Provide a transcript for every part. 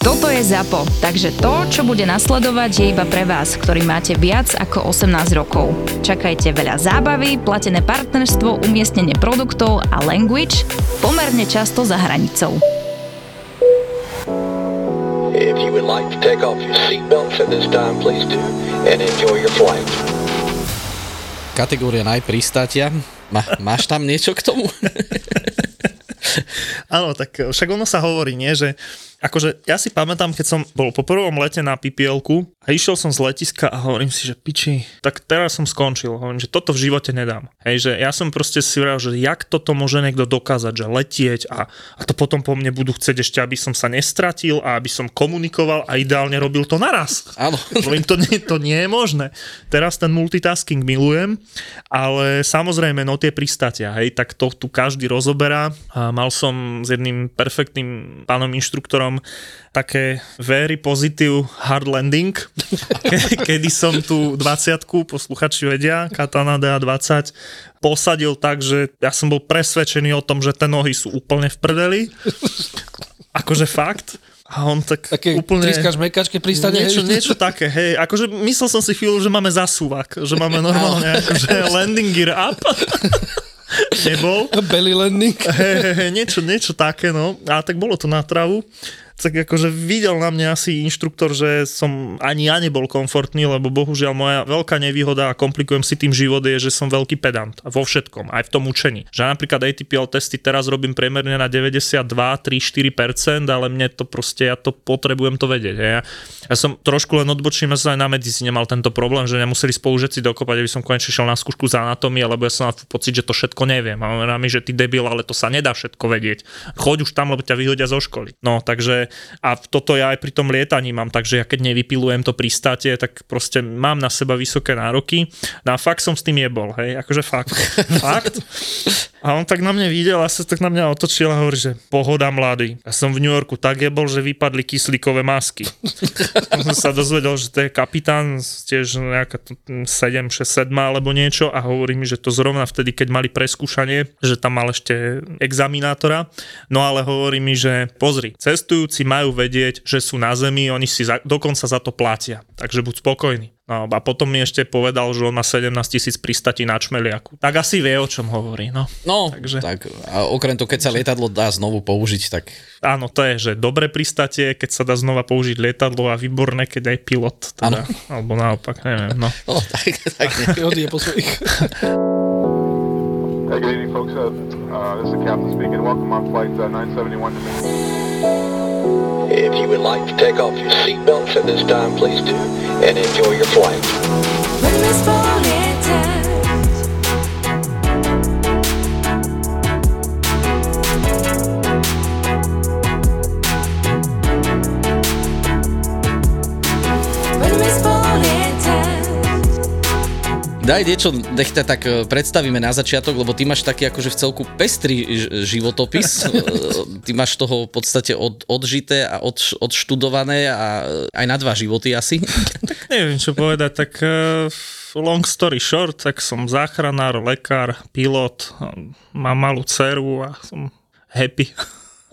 Toto je ZAPO, takže to, čo bude nasledovať, je iba pre vás, ktorý máte viac ako 18 rokov. Čakajte veľa zábavy, platené partnerstvo, umiestnenie produktov a language pomerne často za hranicou. If you would like to take off your seatbelts at this time, please do, and enjoy your flight. Kategória najpristátia. Má, máš tam niečo k tomu? Áno, tak však ono sa hovorí, nie, že akože ja si pamätám, keď som bol po prvom lete na ppl a išiel som z letiska a hovorím si, že piči, tak teraz som skončil. Hovorím, že toto v živote nedám. Hej, že ja som proste si hovoril, že jak toto môže niekto dokázať, že letieť a, a to potom po mne budú chcieť ešte, aby som sa nestratil a aby som komunikoval a ideálne robil to naraz. Áno. Hovorím, to nie, to nie je možné. Teraz ten multitasking milujem, ale samozrejme, no tie pristatia, hej, tak to tu každý rozoberá. A mal som s jedným perfektnm pánom inštruktorom celkom také very positive hard landing, kedy som tu 20 posluchači vedia, Katana DA20, posadil tak, že ja som bol presvedčený o tom, že tie nohy sú úplne v prdeli. Akože fakt. A on tak také úplne... Triskáš mekačke pristane? Niečo, niečo také, hej. Akože myslel som si chvíľu, že máme zasúvak, že máme normálne akože landing gear up. Nebol. Belly landing. Hej, hej, hej, niečo, niečo také, no. A tak bolo to na travu tak akože videl na mňa asi inštruktor, že som ani ja nebol komfortný, lebo bohužiaľ moja veľká nevýhoda a komplikujem si tým život je, že som veľký pedant vo všetkom, aj v tom učení. Že napríklad ATPL testy teraz robím priemerne na 92, 3, 4%, ale mne to proste, ja to potrebujem to vedieť. Ja, ja som trošku len odbočím, ja som aj na medicíne mal tento problém, že nemuseli spolužiaci dokopať, aby som konečne šiel na skúšku z anatómie, lebo ja som mal pocit, že to všetko neviem. A mi, že ty debil, ale to sa nedá všetko vedieť. Choď už tam, lebo ťa vyhodia zo školy. No, takže a toto ja aj pri tom lietaní mám, takže ja keď nevypilujem to pristátie, tak proste mám na seba vysoké nároky. No a fakt som s tým jebol, hej, akože fakt. fakt. A on tak na mňa videl a sa tak na mňa otočil a hovorí, že pohoda mladý. Ja som v New Yorku tak jebol, že vypadli kyslíkové masky. som sa dozvedel, že to je kapitán, tiež nejaká 7, 6, 7 alebo niečo a hovorí mi, že to zrovna vtedy, keď mali preskúšanie, že tam mal ešte examinátora. No ale hovorí mi, že pozri, cestujúci majú vedieť, že sú na zemi, oni si za, dokonca za to platia. Takže buď spokojný. No, a potom mi ešte povedal, že on má 17 tisíc pristatí na čmeliaku. Tak asi vie, o čom hovorí. No, no Takže... tak a okrem toho, keď sa lietadlo dá znovu použiť, tak... Áno, to je, že dobré pristatie, keď sa dá znova použiť lietadlo a výborné, keď aj pilot. Teda, alebo naopak, neviem. No, no tak, tak po svojich. Hey, good evening, folks. Uh, uh, this is the captain speaking. Welcome on flight uh, 971 If you would like to take off your seatbelts at this time, please do, and enjoy your flight. Daj niečo, nech ťa tak e, predstavíme na začiatok, lebo ty máš taký akože v celku pestrý životopis. E, ty máš toho v podstate od, odžité a od, odštudované a aj na dva životy asi. Tak neviem, čo povedať, tak long story short, tak som záchranár, lekár, pilot, mám malú dceru a som happy.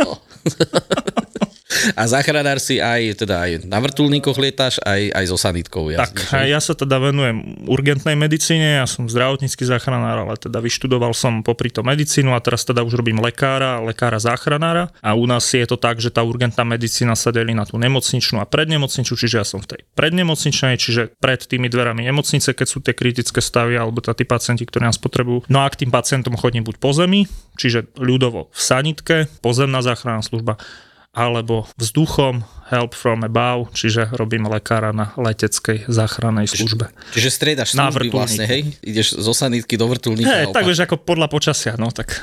No. A záchranár si aj, teda aj na vrtulníkoch lietaš, aj, aj so sanitkou. Tak, že? ja sa teda venujem urgentnej medicíne, ja som zdravotnícky záchranár, ale teda vyštudoval som popri to medicínu a teraz teda už robím lekára, lekára záchranára a u nás je to tak, že tá urgentná medicína sa delí na tú nemocničnú a prednemocničnú, čiže ja som v tej prednemocničnej, čiže pred tými dverami nemocnice, keď sú tie kritické stavy alebo tí pacienti, ktorí nás potrebujú. No a k tým pacientom chodím buď po zemi, čiže ľudovo v sanitke, pozemná záchranná služba, alebo vzduchom, help from above, čiže robím lekára na leteckej záchrannej službe. Čiže striedaš služby vlastne, hej? Ideš zo sanitky do vrtulníka. Hej, tak vieš, ako podľa počasia, no tak...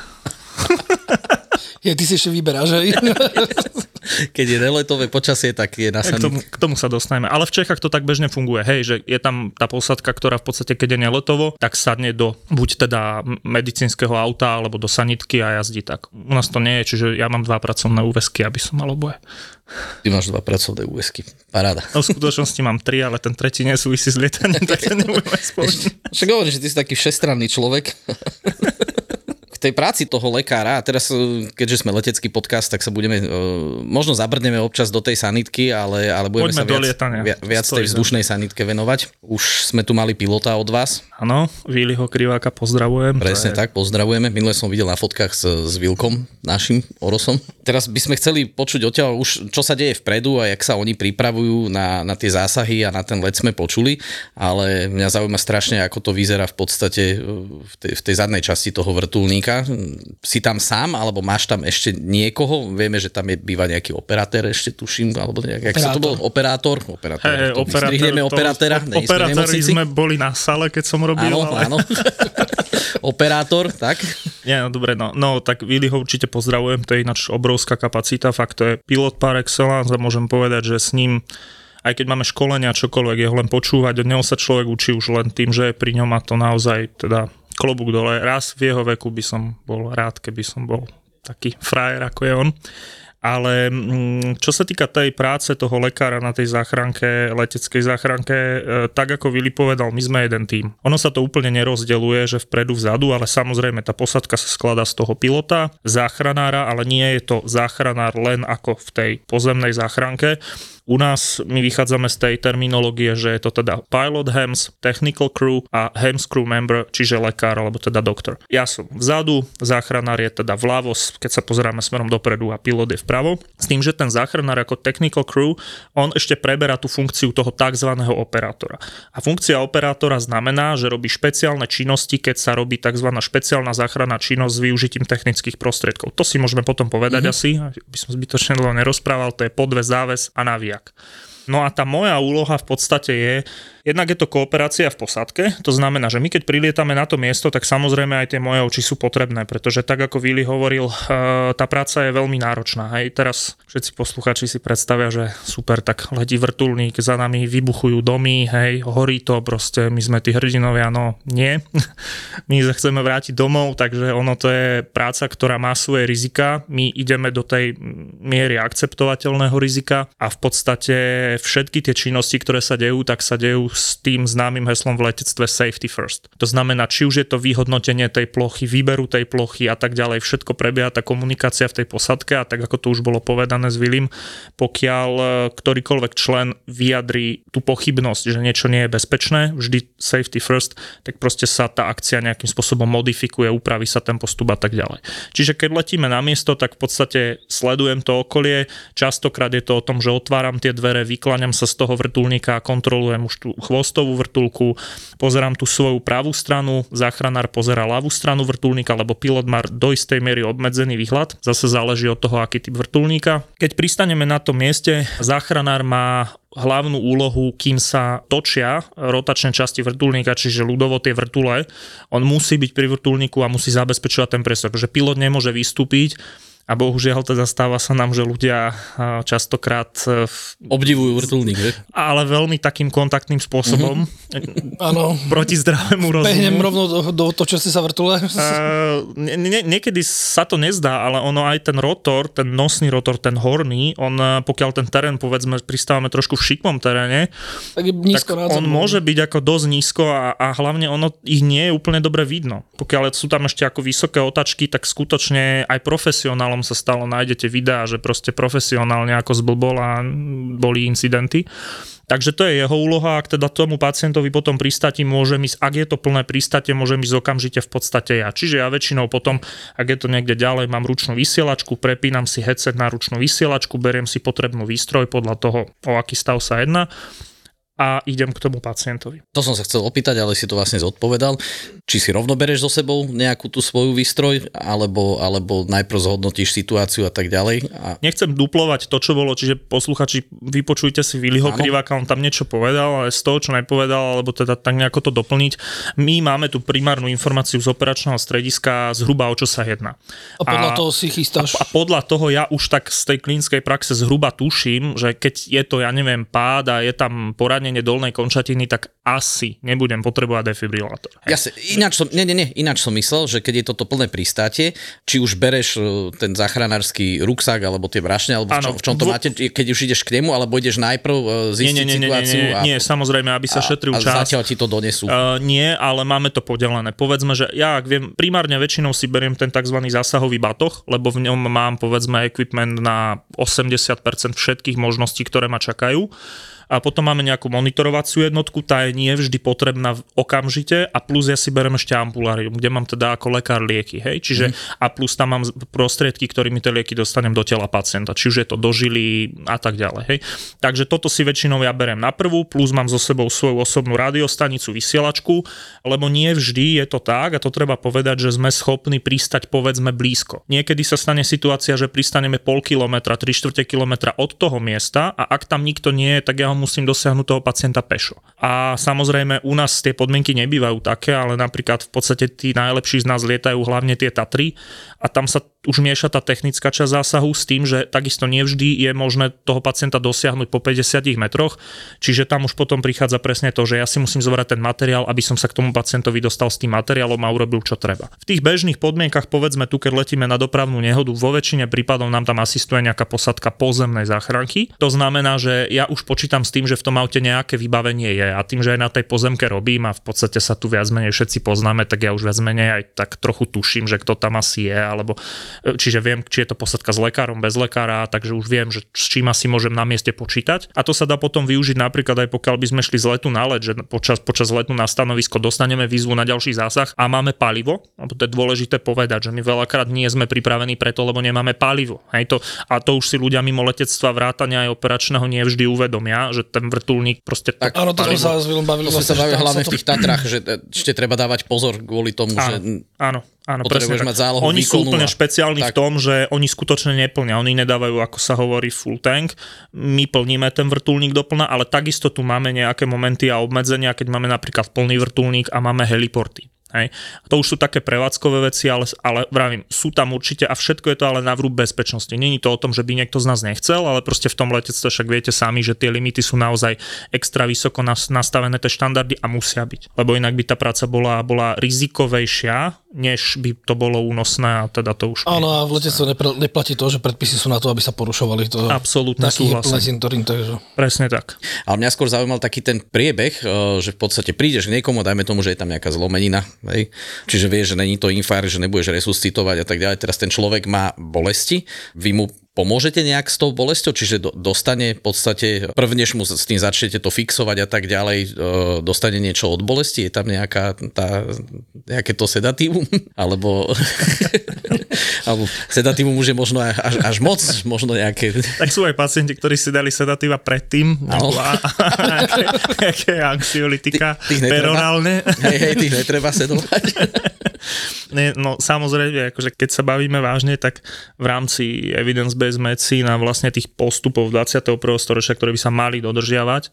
Ja, ty si ešte vyberáš, hej? keď je neletové počasie, tak je na K tomu, k tomu sa dostaneme. Ale v Čechách to tak bežne funguje, hej, že je tam tá posadka, ktorá v podstate, keď je neletovo, tak sadne do buď teda medicínskeho auta, alebo do sanitky a jazdí tak. U nás to nie je, čiže ja mám dva pracovné úvesky, aby som mal oboje. Ty máš dva pracovné úvesky. Paráda. No v skutočnosti mám tri, ale ten tretí nesúvisí s lietaním, tak to nebudeme spoločne. Však hovorím, že ty si taký všestranný človek tej práci toho lekára, a teraz e, keďže sme letecký podcast, tak sa budeme, e, možno zabrdneme občas do tej sanitky, ale, ale budeme Poďme sa viac, lietania. viac, tej vzdušnej sanitke venovať. Už sme tu mali pilota od vás, Áno, Víliho Kriváka pozdravujem. presne je- tak, pozdravujeme. Minule som videl na fotkách s, s Vilkom, našim Orosom. Teraz by sme chceli počuť od teba už, čo sa deje vpredu a jak sa oni pripravujú na, na tie zásahy a na ten let sme počuli, ale mňa zaujíma strašne, ako to vyzerá v podstate e, v tej, v tej zadnej časti toho vrtulníka. Si tam sám, alebo máš tam ešte niekoho? Vieme, že tam je, býva nejaký operatér ešte, tuším, alebo nejak, jak sa to bol? Operátor? Operátor. Hej, to vystrihneme to- operátora. op- nie sme Operátori sme boli na sale, keď som robil. Áno, ale... áno. Operátor, tak? Nie, no dobre, no, no tak Willy ho určite pozdravujem, to je ináč obrovská kapacita, fakt to je pilot par excellence a môžem povedať, že s ním aj keď máme školenia, čokoľvek, je ho len počúvať, od neho sa človek učí už len tým, že je pri ňom a to naozaj teda klobúk dole. Raz v jeho veku by som bol rád, keby som bol taký frajer, ako je on. Ale mm, čo sa týka tej práce toho lekára na tej záchranke, leteckej záchranke, e, tak ako Vili povedal, my sme jeden tým. Ono sa to úplne nerozdeluje, že vpredu, vzadu, ale samozrejme tá posadka sa skladá z toho pilota, záchranára, ale nie je to záchranár len ako v tej pozemnej záchranke. U nás my vychádzame z tej terminológie, že je to teda pilot HEMS, technical crew a HEMS crew member, čiže lekár alebo teda doktor. Ja som vzadu, záchranár je teda vľavo, keď sa pozeráme smerom dopredu a pilot je vpravo. S tým, že ten záchranár ako technical crew, on ešte preberá tú funkciu toho tzv. operátora. A funkcia operátora znamená, že robí špeciálne činnosti, keď sa robí tzv. špeciálna záchranná činnosť s využitím technických prostriedkov. To si môžeme potom povedať mm-hmm. asi, aby som zbytočne dlho nerozprával, to je podves, záves a naviak. No a tá moja úloha v podstate je, jednak je to kooperácia v posadke, to znamená, že my keď prilietame na to miesto, tak samozrejme aj tie moje oči sú potrebné, pretože tak ako Vili hovoril, eh, tá práca je veľmi náročná. Hej, teraz všetci posluchači si predstavia, že super, tak letí vrtulník, za nami vybuchujú domy, hej, horí to, proste my sme tí hrdinovia, no nie. My sa chceme vrátiť domov, takže ono to je práca, ktorá má svoje rizika. My ideme do tej miery akceptovateľného rizika a v podstate všetky tie činnosti, ktoré sa dejú, tak sa dejú s tým známym heslom v letectve safety first. To znamená, či už je to vyhodnotenie tej plochy, výberu tej plochy a tak ďalej, všetko prebieha tá komunikácia v tej posadke a tak ako to už bolo povedané s Vilim, pokiaľ e, ktorýkoľvek člen vyjadrí tú pochybnosť, že niečo nie je bezpečné, vždy safety first, tak proste sa tá akcia nejakým spôsobom modifikuje, upraví sa ten postup a tak ďalej. Čiže keď letíme na miesto, tak v podstate sledujem to okolie, častokrát je to o tom, že otváram tie dvere, vykláňam sa z toho vrtulníka a kontrolujem už tú chvostovú vrtulku, pozerám tú svoju pravú stranu, záchranár pozera ľavú stranu vrtulníka, lebo pilot má do istej miery obmedzený výhľad, zase záleží od toho, aký typ vrtulníka. Keď pristaneme na tom mieste, záchranár má hlavnú úlohu, kým sa točia rotačné časti vrtulníka, čiže ľudovo tie vrtule, on musí byť pri vrtulníku a musí zabezpečovať ten priestor, pretože pilot nemôže vystúpiť a bohužiaľ teda stáva sa nám, že ľudia a, častokrát e, Obdivujú vrtulník, že? ale veľmi takým kontaktným spôsobom Áno. proti zdravému Behnem rozumu. rovno do, do sa vrtule. Uh, nie, nie, niekedy sa to nezdá, ale ono aj ten rotor, ten nosný rotor, ten horný, on eh, pokiaľ ten terén, povedzme, pristávame trošku v šikmom teréne, Tak je nízko tak on môže byť ako dosť nízko a, a hlavne ono ich nie je úplne dobre vidno. Pokiaľ sú tam ešte ako vysoké otačky, tak skutočne aj profesionálom sa stalo, nájdete videá, že proste profesionálne ako zblbol a boli incidenty. Takže to je jeho úloha, ak teda tomu pacientovi potom pristáti môže ísť, ak je to plné pristátie, môžem ísť okamžite v podstate ja. Čiže ja väčšinou potom, ak je to niekde ďalej, mám ručnú vysielačku, prepínam si headset na ručnú vysielačku, beriem si potrebnú výstroj podľa toho, o aký stav sa jedná a idem k tomu pacientovi. To som sa chcel opýtať, ale si to vlastne zodpovedal. Či si rovno bereš so sebou nejakú tú svoju výstroj, alebo, alebo najprv zhodnotíš situáciu a tak ďalej. A Nechcem duplovať to, čo bolo, čiže posluchači, vypočujte si Viliho. Kriváka, on tam niečo povedal, ale z toho, čo nepovedal, alebo teda tak nejako to doplniť, my máme tú primárnu informáciu z operačného strediska zhruba o čo sa jedná. A podľa a- toho si chystáš. A podľa toho ja už tak z tej klinickej praxe zhruba tuším, že keď je to, ja neviem, pád a je tam poranenie dolnej končatiny, tak asi nebudem potrebovať defibrilátor. Hej. Ja si, ináč som, nie, nie, nie, ináč som myslel, že keď je toto plné pristátie, či už bereš e, ten záchranársky ruksak, alebo tie brašne, alebo v čom, v čom to Dvo- máte, keď už ideš k nemu, alebo ideš najprv e, Nie, zistiť nie, nie, nie, nie, situáciu nie, a, nie, samozrejme, aby sa šetril a čas. zatiaľ ti to donesú. Uh, nie, ale máme to podelené. Povedzme, že ja, ak viem, primárne väčšinou si beriem ten tzv. zásahový batoh, lebo v ňom mám, povedzme, equipment na 80% všetkých možností, ktoré ma čakajú. A potom máme nejakú monitorovaciu jednotku, tá je nie vždy potrebná okamžite a plus ja si berem ešte ampulárium, kde mám teda ako lekár lieky, hej, čiže a plus tam mám prostriedky, ktorými tie lieky dostanem do tela pacienta, či už je to do žily a tak ďalej, hej. Takže toto si väčšinou ja berem na prvú, plus mám so sebou svoju osobnú radiostanicu, vysielačku, lebo nie vždy je to tak, a to treba povedať, že sme schopní pristať povedzme blízko. Niekedy sa stane situácia, že pristaneme pol kilometra, tri štvrte kilometra od toho miesta a ak tam nikto nie je, tak ja ho musím dosiahnuť toho pacienta pešo. A samozrejme u nás tie podmienky nebývajú také, ale napríklad v podstate tí najlepší z nás lietajú hlavne tie Tatry a tam sa už mieša tá technická časť zásahu s tým, že takisto nevždy je možné toho pacienta dosiahnuť po 50 metroch, čiže tam už potom prichádza presne to, že ja si musím zobrať ten materiál, aby som sa k tomu pacientovi dostal s tým materiálom a urobil čo treba. V tých bežných podmienkach, povedzme tu, keď letíme na dopravnú nehodu, vo väčšine prípadov nám tam asistuje nejaká posadka pozemnej záchranky. To znamená, že ja už počítam s tým, že v tom aute nejaké vybavenie je a tým, že aj na tej pozemke robím a v podstate sa tu viac menej všetci poznáme, tak ja už viac menej aj tak trochu tuším, že kto tam asi je, alebo čiže viem, či je to posadka s lekárom, bez lekára, takže už viem, že s čím asi môžem na mieste počítať. A to sa dá potom využiť napríklad aj pokiaľ by sme šli z letu na let, že počas, počas letu na stanovisko dostaneme výzvu na ďalší zásah a máme palivo, lebo to je dôležité povedať, že my veľakrát nie sme pripravení preto, lebo nemáme palivo. Hej to, a to už si ľudia mimo letectva vrátania aj operačného nie vždy uvedomia, že ten vrtulník proste tak, Áno, to sme sa bavili. To sa bavili hlavne v tých Tatrách, že ešte treba dávať pozor kvôli tomu, že Áno, áno, potrebuješ presne mať zálohu Oni sú úplne špeciálni v tak. tom, že oni skutočne neplnia. Oni nedávajú, ako sa hovorí, full tank. My plníme ten vrtulník doplna, ale takisto tu máme nejaké momenty a obmedzenia, keď máme napríklad plný vrtulník a máme heliporty. Hej. To už sú také prevádzkové veci, ale, ale vravím, sú tam určite a všetko je to ale na vrúb bezpečnosti. Není to o tom, že by niekto z nás nechcel, ale proste v tom letectve však viete sami, že tie limity sú naozaj extra vysoko nas- nastavené tie štandardy a musia byť. Lebo inak by tá práca bola, bola rizikovejšia, než by to bolo únosné a teda to už... Áno, a v letectve nepre- neplatí to, že predpisy sú na to, aby sa porušovali. To, plné súhlasím. takže... Presne tak. Ale mňa skôr zaujímal taký ten priebeh, e, že v podstate prídeš k niekomu, dajme tomu, že je tam nejaká zlomenina, hej? čiže vieš, že není to infarkt, že nebudeš resuscitovať a tak ďalej. Teraz ten človek má bolesti, vy mu pomôžete nejak s tou bolesťou, čiže do, dostane v podstate, prv než mu s tým začnete to fixovať a tak ďalej, e, dostane niečo od bolesti, je tam nejaká tá, nejaké to sedatívum, alebo, alebo sedatívum už je možno až, až moc, možno nejaké Tak sú aj pacienti, ktorí si dali sedatíva predtým, alebo a- nejaké, nejaké anxiolitika, tých netreba. peronálne. Hej, hej, tých netreba sedovať. No samozrejme, akože keď sa bavíme vážne, tak v rámci evidence-based medicine a vlastne tých postupov 21. storočia, ktoré by sa mali dodržiavať,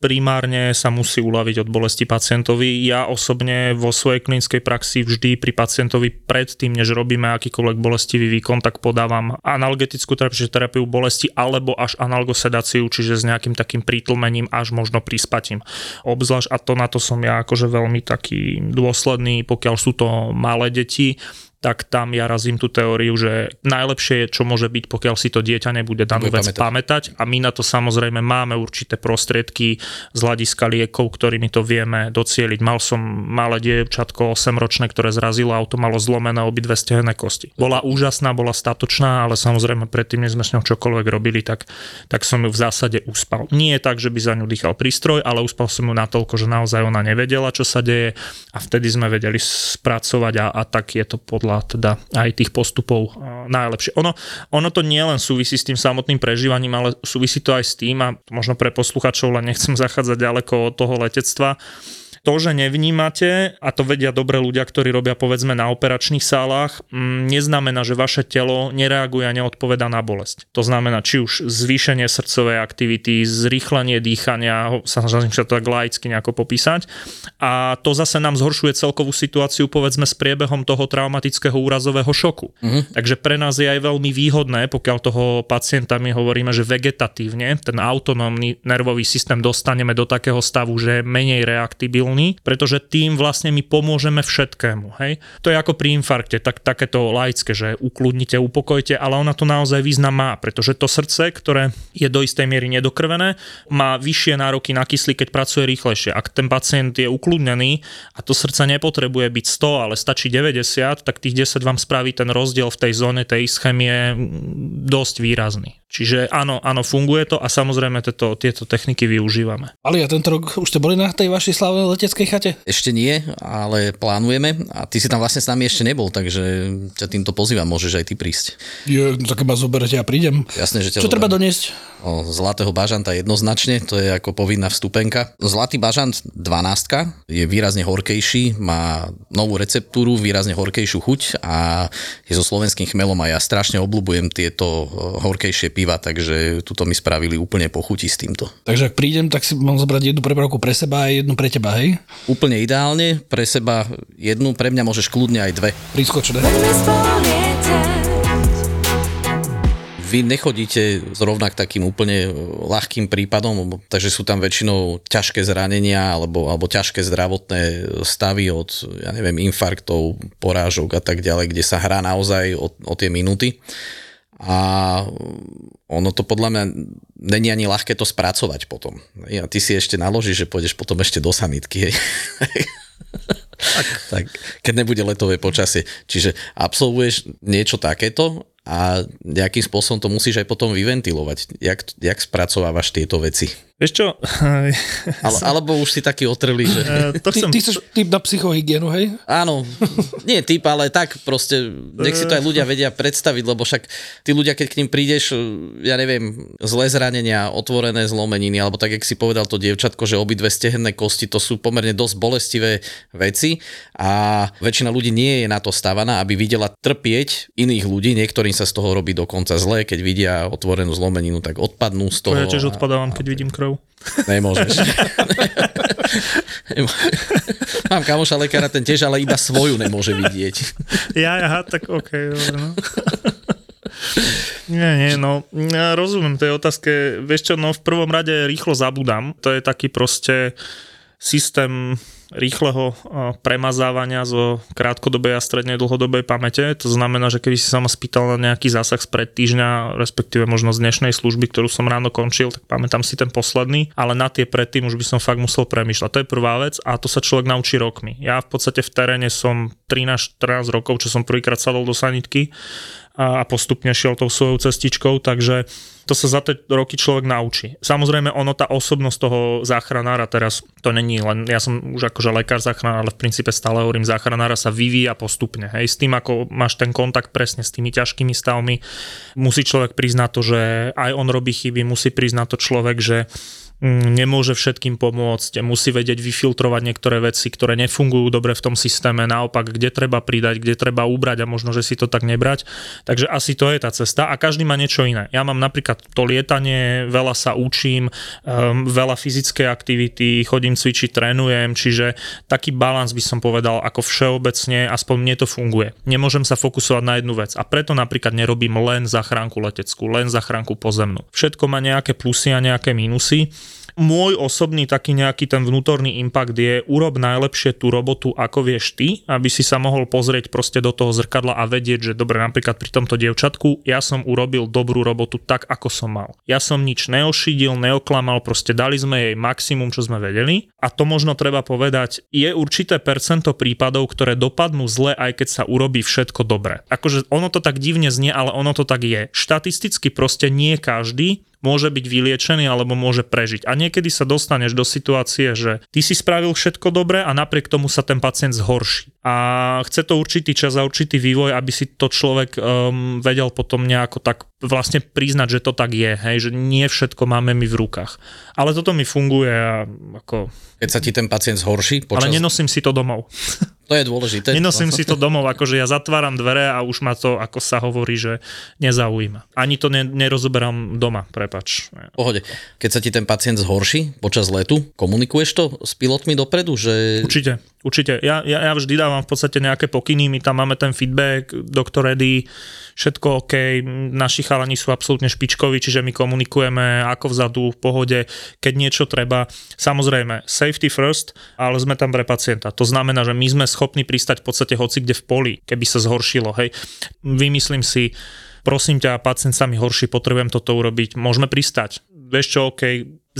primárne sa musí uľaviť od bolesti pacientovi. Ja osobne vo svojej klinickej praxi vždy pri pacientovi predtým, než robíme akýkoľvek bolestivý výkon, tak podávam analgetickú terapiu, čiže terapiu bolesti alebo až analgosedáciu, čiže s nejakým takým prítlmením až možno prispatím. Obzvlášť, a to na to som ja akože veľmi taký dôsledný, pokiaľ sú to malé deti, tak tam ja razím tú teóriu, že najlepšie je, čo môže byť, pokiaľ si to dieťa nebude danú vec pamätať. pamätať. A my na to samozrejme máme určité prostriedky z hľadiska liekov, ktorými to vieme docieliť. Mal som malé dievčatko 8-ročné, ktoré zrazilo auto, malo zlomené obidve stehenné kosti. Bola úžasná, bola statočná, ale samozrejme predtým, než sme s ňou čokoľvek robili, tak, tak som ju v zásade uspal. Nie je tak, že by za ňu dýchal prístroj, ale uspal som ju natoľko, že naozaj ona nevedela, čo sa deje a vtedy sme vedeli spracovať a, a tak je to podľa teda aj tých postupov najlepšie. Ono, ono to nielen súvisí s tým samotným prežívaním, ale súvisí to aj s tým a možno pre posluchačov, len nechcem zachádzať ďaleko od toho letectva, To, že nevnímate, a to vedia dobre ľudia, ktorí robia povedzme na operačných sálach, mm, neznamená, že vaše telo nereaguje a neodpoveda na bolesť. To znamená, či už zvýšenie srdcovej aktivity, zrýchlenie dýchania, snažím sa to tak laicky nejako popísať. A to zase nám zhoršuje celkovú situáciu povedzme s priebehom toho traumatického úrazového šoku. Mm-hmm. Takže pre nás je aj veľmi výhodné, pokiaľ toho pacienta my hovoríme, že vegetatívne ten autonómny nervový systém dostaneme do takého stavu, že je menej reaktibilný, pretože tým vlastne my pomôžeme všetkému. Hej? To je ako pri infarkte, tak, takéto laické, že ukludnite, upokojte, ale ona to naozaj význam má, pretože to srdce, ktoré je do istej miery nedokrvené, má vyššie nároky na kyslík, keď pracuje rýchlejšie. Ak ten pacient je ukludnený a to srdce nepotrebuje byť 100, ale stačí 90, tak tých 10 vám spraví ten rozdiel v tej zóne tej ischemie dosť výrazný. Čiže áno, áno, funguje to a samozrejme tieto, tieto techniky využívame. Ale ja tento rok už ste boli na tej vašej slavnej leteckej chate? Ešte nie, ale plánujeme a ty si tam vlastne s nami ešte nebol, takže ťa týmto pozývam, môžeš aj ty prísť. Je, no tak ma zoberete a prídem. Jasné, že ťa Čo treba doniesť? O, zlatého bažanta jednoznačne, to je ako povinná vstupenka. Zlatý bažant 12 je výrazne horkejší, má novú receptúru, výrazne horkejšiu chuť a je so slovenským chmelom a ja strašne obľúbujem tieto horkejšie piva, takže tuto mi spravili úplne pochutí s týmto. Takže ak prídem, tak si mám zobrať jednu prepravku pre seba a jednu pre teba, hej? Úplne ideálne, pre seba jednu, pre mňa môžeš kľudne aj dve. Prískočné. Vy nechodíte zrovna k takým úplne e, ľahkým prípadom, takže sú tam väčšinou ťažké zranenia alebo, alebo ťažké zdravotné stavy od, ja neviem, infarktov, porážok a tak ďalej, kde sa hrá naozaj o, o tie minúty. A ono to podľa mňa není ani ľahké to spracovať potom. A ty si ešte naložíš, že pôjdeš potom ešte do sanitky. Tak. tak, keď nebude letové počasie. Čiže absolvuješ niečo takéto a nejakým spôsobom to musíš aj potom vyventilovať. Jak, jak spracovávaš tieto veci? Vieš čo? Ale, alebo už si taký otrelý, že... Eh, to Ty, chcem... ty chceš typ na psychohygienu, hej? Áno, nie typ, ale tak proste, nech si to aj ľudia vedia predstaviť, lebo však tí ľudia, keď k ním prídeš, ja neviem, zlé zranenia, otvorené zlomeniny, alebo tak, jak si povedal to dievčatko, že obidve stehenné kosti, to sú pomerne dosť bolestivé veci a väčšina ľudí nie je na to stavaná, aby videla trpieť iných ľudí, niektorým sa z toho robí dokonca zle, keď vidia otvorenú zlomeninu, tak odpadnú z To toho. ja tiež a- odpadávam, keď vidím krv. Nemôžeš. Mám kamoša lekára, ten tiež, ale iba svoju nemôže vidieť. Ja, aha, tak OK. Dobre, no. Nie, nie, no, ja rozumiem tej otázke. Vieš čo, no v prvom rade rýchlo zabudám. To je taký proste systém rýchleho a, premazávania zo krátkodobej a strednej dlhodobej pamäte. To znamená, že keby si sa ma spýtal na nejaký zásah spred týždňa, respektíve možno z dnešnej služby, ktorú som ráno končil, tak pamätám si ten posledný, ale na tie predtým už by som fakt musel premýšľať. To je prvá vec a to sa človek naučí rokmi. Ja v podstate v teréne som 13-14 rokov, čo som prvýkrát sadol do sanitky a postupne šiel tou svojou cestičkou, takže to sa za tie roky človek naučí. Samozrejme, ono, tá osobnosť toho záchranára teraz, to není len, ja som už akože lekár záchranár, ale v princípe stále hovorím, záchranára sa vyvíja postupne. Hej, s tým, ako máš ten kontakt presne s tými ťažkými stavmi, musí človek priznať to, že aj on robí chyby, musí priznať to človek, že nemôže všetkým pomôcť, musí vedieť vyfiltrovať niektoré veci, ktoré nefungujú dobre v tom systéme, naopak, kde treba pridať, kde treba ubrať a možno, že si to tak nebrať. Takže asi to je tá cesta a každý má niečo iné. Ja mám napríklad to lietanie, veľa sa učím, um, veľa fyzickej aktivity, chodím cvičiť, trénujem, čiže taký balans by som povedal ako všeobecne, aspoň mne to funguje. Nemôžem sa fokusovať na jednu vec a preto napríklad nerobím len zachránku leteckú, len zachránku pozemnú. Všetko má nejaké plusy a nejaké mínusy môj osobný taký nejaký ten vnútorný impact je urob najlepšie tú robotu, ako vieš ty, aby si sa mohol pozrieť proste do toho zrkadla a vedieť, že dobre, napríklad pri tomto dievčatku ja som urobil dobrú robotu tak, ako som mal. Ja som nič neošidil, neoklamal, proste dali sme jej maximum, čo sme vedeli a to možno treba povedať, je určité percento prípadov, ktoré dopadnú zle, aj keď sa urobí všetko dobre. Akože ono to tak divne znie, ale ono to tak je. Štatisticky proste nie každý môže byť vyliečený alebo môže prežiť. A niekedy sa dostaneš do situácie, že ty si spravil všetko dobre a napriek tomu sa ten pacient zhorší. A chce to určitý čas a určitý vývoj, aby si to človek um, vedel potom nejako tak vlastne priznať, že to tak je, hej, že nie všetko máme my v rukách. Ale toto mi funguje a ako... Keď sa ti ten pacient zhorší počas... Ale nenosím si to domov. To je dôležité. Nenosím si to domov, akože ja zatváram dvere a už ma to, ako sa hovorí, že nezaujíma. Ani to ne, nerozoberám doma, prepač. Pohode. Keď sa ti ten pacient zhorší počas letu, komunikuješ to s pilotmi dopredu? Že... Určite, určite. Ja, ja, ja vždy dávam v podstate nejaké pokyny, my tam máme ten feedback, doktor Ready, všetko OK, naši chalani sú absolútne špičkoví, čiže my komunikujeme ako vzadu, v pohode, keď niečo treba. Samozrejme, safety first, ale sme tam pre pacienta. To znamená, že my sme schopní pristať v podstate hoci kde v poli, keby sa zhoršilo. Hej. Vymyslím si, prosím ťa, pacient sa mi horší, potrebujem toto urobiť, môžeme pristať. Vieš čo, OK,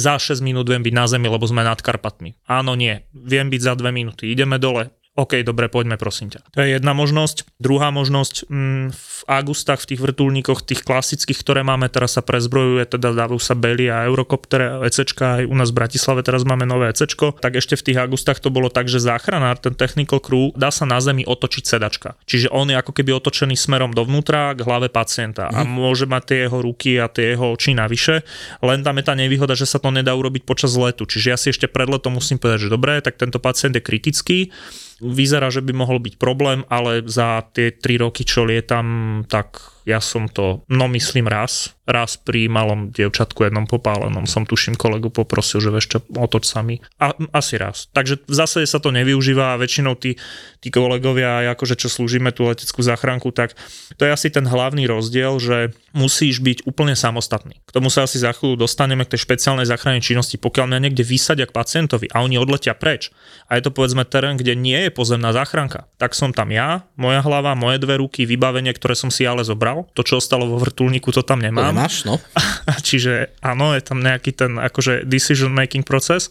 za 6 minút viem byť na zemi, lebo sme nad Karpatmi. Áno, nie, viem byť za 2 minúty, ideme dole, OK, dobre, poďme prosím ťa. To je jedna možnosť. Druhá možnosť, mm, v Agustách, v tých vrtulníkoch, tých klasických, ktoré máme, teraz sa prezbrojuje, teda dávajú sa Bely a Eurocopter, ECčka, aj u nás v Bratislave teraz máme nové ECčko, tak ešte v tých Agustách to bolo tak, že záchranár, ten technical crew, dá sa na zemi otočiť sedačka. Čiže on je ako keby otočený smerom dovnútra k hlave pacienta a môže mať tie jeho ruky a tie jeho oči navyše, len tam je tá nevýhoda, že sa to nedá urobiť počas letu. Čiže ja si ešte pred letom musím povedať, že dobre, tak tento pacient je kritický, vyzerá, že by mohol byť problém, ale za tie 3 roky, čo lietam, tak ja som to, no myslím raz, raz pri malom dievčatku jednom popálenom som tuším kolegu poprosil, že čo, otoč sa mi. A, asi raz. Takže v zásade sa to nevyužíva a väčšinou tí, tí kolegovia, akože čo slúžime tú leteckú záchranku, tak to je asi ten hlavný rozdiel, že musíš byť úplne samostatný. K tomu sa asi za chvíľu dostaneme k tej špeciálnej záchrannej činnosti. Pokiaľ mňa niekde vysadia k pacientovi a oni odletia preč a je to povedzme terén, kde nie je pozemná záchranka, tak som tam ja, moja hlava, moje dve ruky, vybavenie, ktoré som si ale zobral. To, čo ostalo vo vrtulníku, to tam nemám. To nemáš, no. Čiže áno, je tam nejaký ten akože decision making proces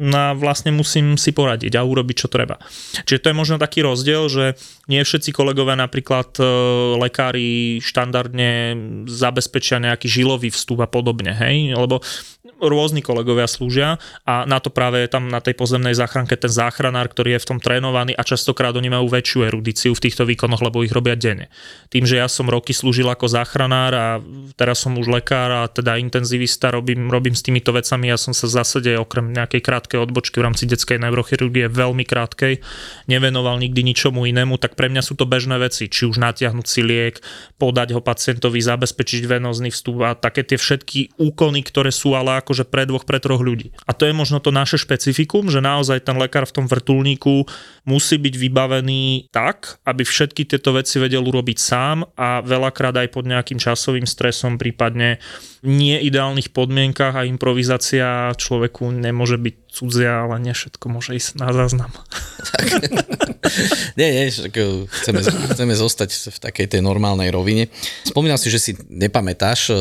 a vlastne musím si poradiť a urobiť, čo treba. Čiže to je možno taký rozdiel, že nie všetci kolegovia, napríklad e, lekári štandardne zabezpečia nejaký žilový vstup a podobne, hej, lebo rôzni kolegovia slúžia a na to práve je tam na tej pozemnej záchranke ten záchranár, ktorý je v tom trénovaný a častokrát oni majú väčšiu erudíciu v týchto výkonoch, lebo ich robia denne. Tým, že ja som roky slúžil ako záchranár a teraz som už lekár a teda intenzivista, robím, robím s týmito vecami, ja som sa v zásade okrem nejakej krátkej odbočky v rámci detskej neurochirurgie veľmi krátkej nevenoval nikdy ničomu inému, tak pre mňa sú to bežné veci, či už natiahnuť si liek, podať ho pacientovi, zabezpečiť venozný vstup a také tie všetky úkony, ktoré sú ale akože pre dvoch, pre troch ľudí. A to je možno to naše špecifikum, že naozaj ten lekár v tom vrtulníku musí byť vybavený tak, aby všetky tieto veci vedel urobiť sám a veľakrát aj pod nejakým časovým stresom, prípadne nie ideálnych podmienkach a improvizácia človeku nemôže byť cudzia, ale nie všetko môže ísť na záznam. nie, nie, však eh, chceme, chceme zostať v takej tej normálnej rovine. Spomínal si, že si nepamätáš, eh,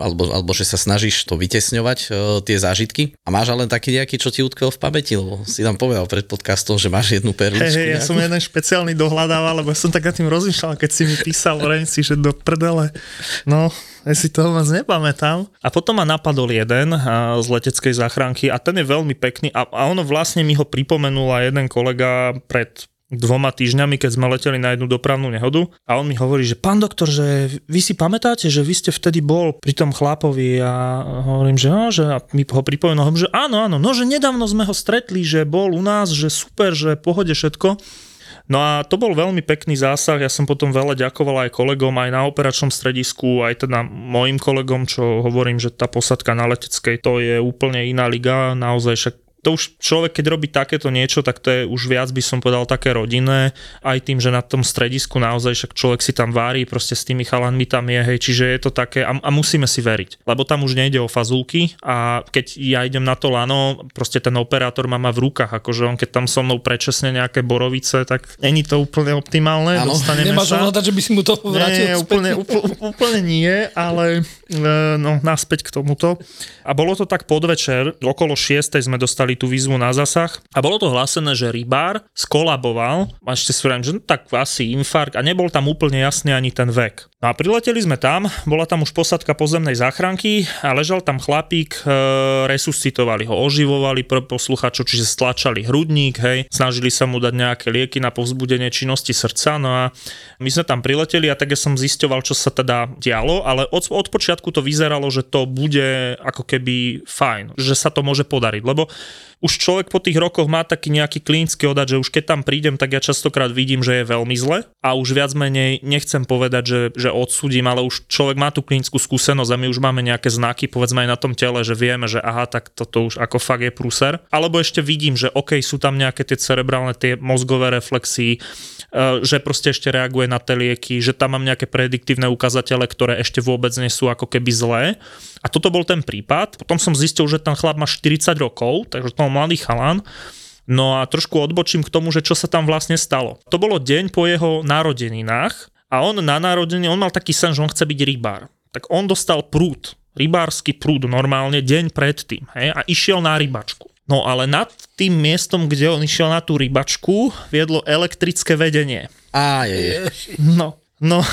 alebo, alebo že sa snažíš to vytesňovať, eh, tie zážitky. A máš ale taký nejaký, čo ti utkvel v pamäti, lebo si tam povedal pred podcastom, že máš jednu perličku. Hey, hey, ja som jeden špeciálny dohľadával, lebo ja som tak nad tým rozmýšľal, keď si mi písal, si, že do prdele. No, ja si toho moc nepamätám. A potom ma napadol jeden z leteckej záchranky a ten je veľmi pekný a, a ono vlastne mi ho pripomenul aj jeden kolega pred dvoma týždňami, keď sme leteli na jednu dopravnú nehodu a on mi hovorí, že pán doktor, že vy si pamätáte, že vy ste vtedy bol pri tom chlapovi a hovorím, že no, že a mi ho pripomenul, že áno, áno, no, že nedávno sme ho stretli, že bol u nás, že super, že pohode všetko. No a to bol veľmi pekný zásah, ja som potom veľa ďakoval aj kolegom aj na operačnom stredisku, aj teda mojim kolegom, čo hovorím, že tá posadka na leteckej to je úplne iná liga, naozaj však to už človek, keď robí takéto niečo, tak to je už viac by som povedal také rodinné, aj tým, že na tom stredisku naozaj však človek si tam vári, proste s tými chalanmi tam je, hej, čiže je to také a, a musíme si veriť, lebo tam už nejde o fazulky a keď ja idem na to lano, proste ten operátor má ma v rukách, akože on keď tam so mnou prečesne nejaké borovice, tak není to úplne optimálne, Áno, nemáš sa. že by si mu to vrátil Nie, úplne, úplne, úplne nie, ale e, no, naspäť k tomuto. A bolo to tak podvečer, okolo 6 sme dostali dostali tú výzvu na zasah a bolo to hlásené, že rybár skolaboval. A ešte si že no, tak asi infarkt. A nebol tam úplne jasný ani ten vek. No a prileteli sme tam, bola tam už posadka pozemnej záchranky a ležal tam chlapík, e, resuscitovali ho, oživovali pre posluchačov, čiže stlačali hrudník, hej, snažili sa mu dať nejaké lieky na povzbudenie činnosti srdca, no a my sme tam prileteli a tak ja som zisťoval, čo sa teda dialo, ale od, od počiatku to vyzeralo, že to bude ako keby fajn, že sa to môže podariť, lebo už človek po tých rokoch má taký nejaký klinický odhad, že už keď tam prídem, tak ja častokrát vidím, že je veľmi zle a už viac menej nechcem povedať, že, že odsudím, ale už človek má tú klinickú skúsenosť a my už máme nejaké znaky, povedzme aj na tom tele, že vieme, že aha, tak toto už ako fakt je prúser. Alebo ešte vidím, že OK, sú tam nejaké tie cerebrálne, tie mozgové reflexy, že proste ešte reaguje na tie lieky, že tam mám nejaké prediktívne ukazatele, ktoré ešte vôbec nie sú ako keby zlé. A toto bol ten prípad. Potom som zistil, že ten chlap má 40 rokov, takže to mladý chalan. No a trošku odbočím k tomu, že čo sa tam vlastne stalo. To bolo deň po jeho narodeninách a on na narodení, on mal taký sen, že on chce byť rybár. Tak on dostal prúd, rybársky prúd normálne deň predtým hej, a išiel na rybačku. No ale nad tým miestom, kde on išiel na tú rybačku, viedlo elektrické vedenie. Á, je, je. No, No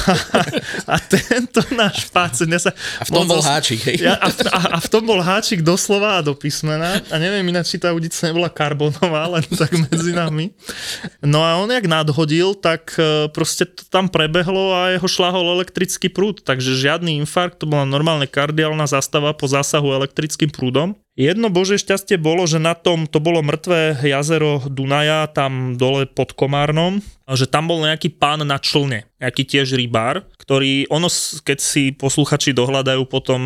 a tento náš pacient... Ja sa A v tom bol háčik, hej. Ja, a, v- a, a v tom bol háčik doslova a do písmena. A neviem ináč, či tá udica nebola karbonová, len tak medzi nami. No a on jak nadhodil, tak e, proste to tam prebehlo a jeho šlahol elektrický prúd. Takže žiadny infarkt, to bola normálne kardiálna zastava po zásahu elektrickým prúdom. Jedno bože šťastie bolo, že na tom to bolo mŕtvé jazero Dunaja, tam dole pod Komárnom, že tam bol nejaký pán na člne, nejaký tiež rybár, ktorý, ono, keď si posluchači dohľadajú potom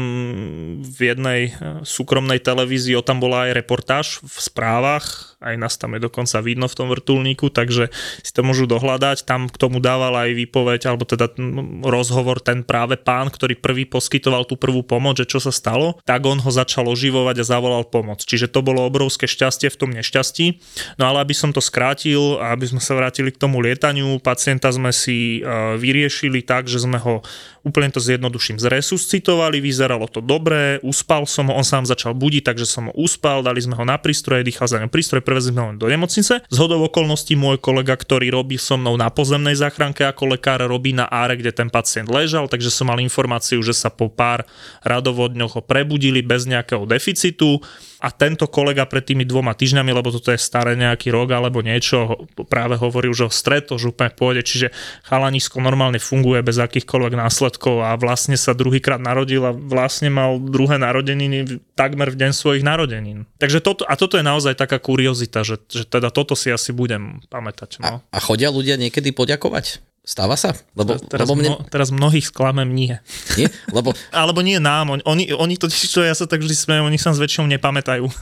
v jednej e, súkromnej televízii, o tam bola aj reportáž v správach, aj nás tam je dokonca vidno v tom vrtulníku, takže si to môžu dohľadať. Tam k tomu dával aj výpoveď, alebo teda rozhovor ten práve pán, ktorý prvý poskytoval tú prvú pomoc, že čo sa stalo, tak on ho začal oživovať a zavolal pomoc. Čiže to bolo obrovské šťastie v tom nešťastí. No ale aby som to skrátil aby sme sa vrátili k tomu lietaniu, pacienta sme si e, vyriešili tak, že sme ho úplne to zjednoduším zresuscitovali, vyzeralo to dobre, uspal som ho, on sám začal budiť, takže som ho uspal, dali sme ho na prístroje, dýchal za ňom prístroje, prevezli sme ho do nemocnice. Z hodou okolností môj kolega, ktorý robí so mnou na pozemnej záchranke ako lekár, robí na áre, kde ten pacient ležal, takže som mal informáciu, že sa po pár radovodňoch ho prebudili bez nejakého deficitu a tento kolega pred tými dvoma týždňami, lebo toto je staré nejaký rok alebo niečo, práve hovoril, že ho stretol, že úplne pohode, čiže chalanisko normálne funguje bez akýchkoľvek následkov a vlastne sa druhýkrát narodil a vlastne mal druhé narodeniny takmer v deň svojich narodenín. Takže toto, a toto je naozaj taká kuriozita, že, že teda toto si asi budem pamätať. No. A chodia ľudia niekedy poďakovať? Stáva sa? Lebo, Teraz, lebo mne... mno, teraz mnohých sklamem nie. Nie? Lebo Alebo nie nám, oni, oni, oni totiž, čo ja sa tak vždy smejem, oni sa s väčšinou nepamätajú.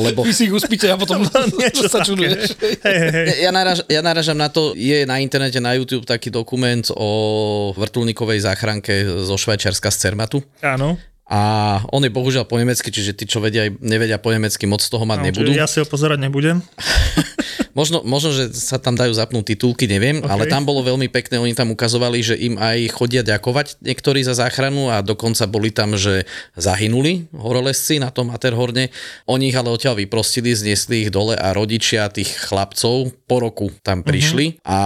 lebo Vy si ich uspíte a potom Niečo sa čuduješ. Hej, hej, hej. ja, naraž, ja naražam na to, je na internete, na YouTube taký dokument o vrtulníkovej záchranke zo Švajčiarska z Cermatu. Áno. A on je bohužiaľ po nemecky, čiže tí, čo vedia, nevedia po nemecky, moc z toho mať Áno, nebudú. Ja si ho pozerať nebudem. Možno, možno, že sa tam dajú zapnúť titulky, neviem, okay. ale tam bolo veľmi pekné, oni tam ukazovali, že im aj chodia ďakovať niektorí za záchranu a dokonca boli tam, že zahynuli horolesci na tom Materhorne. Oni ich ale odtiaľ vyprostili, zniesli ich dole a rodičia tých chlapcov po roku tam prišli uh-huh. a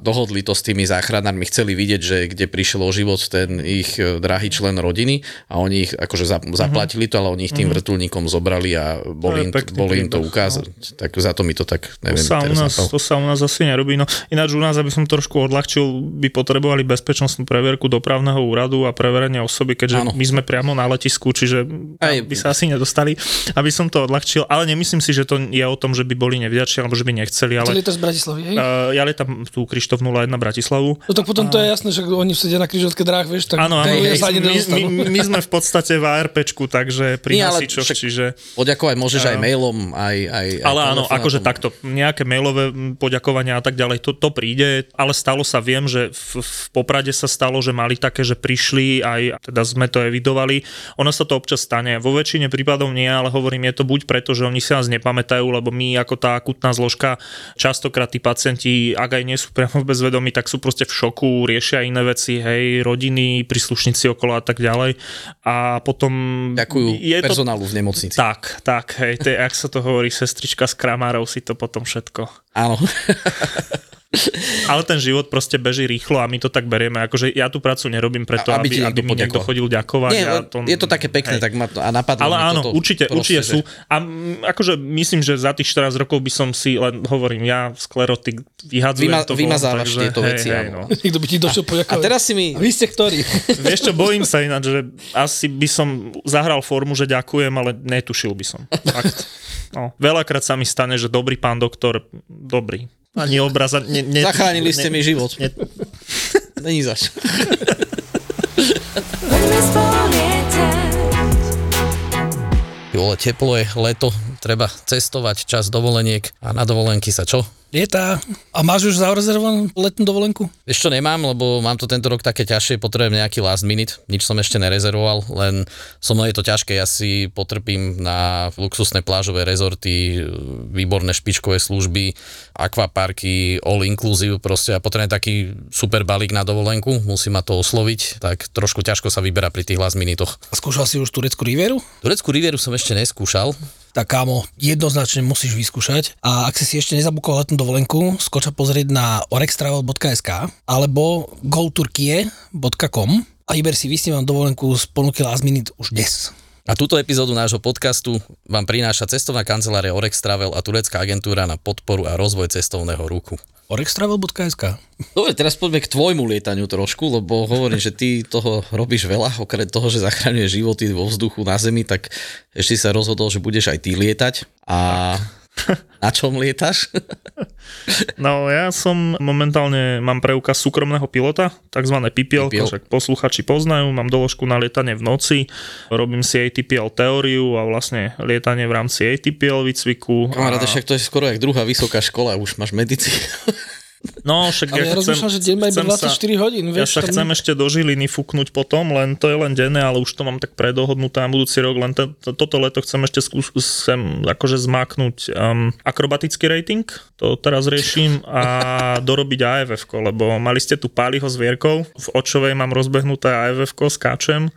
dohodli to s tými záchranármi. Chceli vidieť, že kde prišiel o život ten ich e, drahý člen rodiny a oni ich akože zap- zaplatili to, ale oni ich tým vrtulníkom zobrali a boli, im, pekný boli im to príbeh, ukázať. Tak za to mi to tak, neviem, sa, u nás, to sa u nás asi nerobí. No, ináč u nás, aby som trošku odľahčil, by potrebovali bezpečnostnú previerku dopravného úradu a preverenie osoby, keďže Áno. my sme priamo na letisku, čiže tam Aj- by sa asi nedostali, aby som to odľahčil. Ale nemyslím si, že to je o tom, že by boli nevďační alebo že by nechceli, Chceli ale to z Bratislavy, hej? uh, ja lietam tú Krištof 01 Bratislavu. No tak potom to je jasné, že oni sedia na križovatke dráh, vieš, tak ľudia my, sa ani my, my, my, sme v podstate v ARPčku, takže pri Nie, však- čiže... Poďakovať môžeš aj mailom, aj... aj, aj Ale áno, akože takto, nejaké mailové poďakovania a tak ďalej, to, to príde, ale stalo sa, viem, že v, v Poprade sa stalo, že mali také, že prišli, aj teda sme to evidovali, ono sa to občas stane, vo väčšine prípadov nie, ale hovorím, je to buď preto, že oni si nás nepamätajú, lebo my ako tá akutná zložka, častokrát tí pacienti, ak aj nie sú priamo v bezvedomí, tak sú proste v šoku, riešia iné veci, hej, rodiny, príslušníci okolo a tak ďalej. A potom... Ďakujú je to personálu v nemocnici. tak, tak, hej, tie, ak sa to hovorí, sestrička z kramárov si to potom všetko. Áno. Ale ten život proste beží rýchlo a my to tak berieme. Akože ja tú prácu nerobím preto, A- aby, aby ti aby, niekto mi niekto chodil ďakovať. Nie, a je to také pekné, hej. tak ma to, a napadlo Ale áno, toto určite, proste, určite že- sú. A mm, akože myslím, že za tých 14 rokov by som si len hovorím, ja sklerotik vyhadzujem Vyma- to vymazávaš takže tieto hej, veci, hej, no. Niekto by ti došiel poďakovať. A teraz si mi- A vy ste ktorí? Vieš čo, bojím sa ináč, že asi by som zahral formu, že ďakujem, ale netušil by som. Fakt. No, veľakrát sa mi stane, že dobrý pán doktor, dobrý. Ani obraza... Ne, ne, Zachránili ste ne, mi život. Ne, Není zač. Ty vole, teplo je, leto, treba cestovať, čas dovoleniek a na dovolenky sa čo? Lietá. A máš už zarezervovanú letnú dovolenku? Ešte nemám, lebo mám to tento rok také ťažšie, potrebujem nejaký last minute, nič som ešte nerezervoval, len so mnou je to ťažké, ja si potrpím na luxusné plážové rezorty, výborné špičkové služby, akvaparky, all inclusive, proste a potrebujem taký super balík na dovolenku, musí ma to osloviť, tak trošku ťažko sa vyberá pri tých last minitoch. A skúšal si už tureckú rivieru? Tureckú rivieru som ešte neskúšal, Tak kámo, jednoznačne musíš vyskúšať. A ak si si ešte nezabukoval letnú dovolenku, skoča pozrieť na orextravel.sk alebo goturkie.com a vyber si vysnívam dovolenku z ponuky last minute už dnes. A túto epizódu nášho podcastu vám prináša cestovná kancelária Orex Travel a turecká agentúra na podporu a rozvoj cestovného ruchu. orextravel.sk Dobre, teraz poďme k tvojmu lietaniu trošku, lebo hovorím, že ty toho robíš veľa, okrem toho, že zachraňuješ životy vo vzduchu na zemi, tak ešte sa rozhodol, že budeš aj ty lietať. A na čom lietaš? No ja som momentálne, mám preukaz súkromného pilota, takzvané PPL, PPL. však posluchači poznajú, mám doložku na lietanie v noci, robím si ATPL teóriu a vlastne lietanie v rámci ATPL výcviku. Kamaráde, a... však to je skoro jak druhá vysoká škola, už máš medicínu. No, však Ale ja rozmýšľam, že deň má iba chcem sa- 24 hodín, Ja vieš, sa tam- chcem ešte do Žiliny fúknuť potom, len to je len denné, ale už to mám tak predohodnuté na budúci rok, len to, to, toto leto chcem ešte skús, sem akože zmaknúť um, akrobatický rating, to teraz riešim a dorobiť AFF, lebo mali ste tu Páliho s Vierkou, v Očovej mám rozbehnuté AFF, skáčem,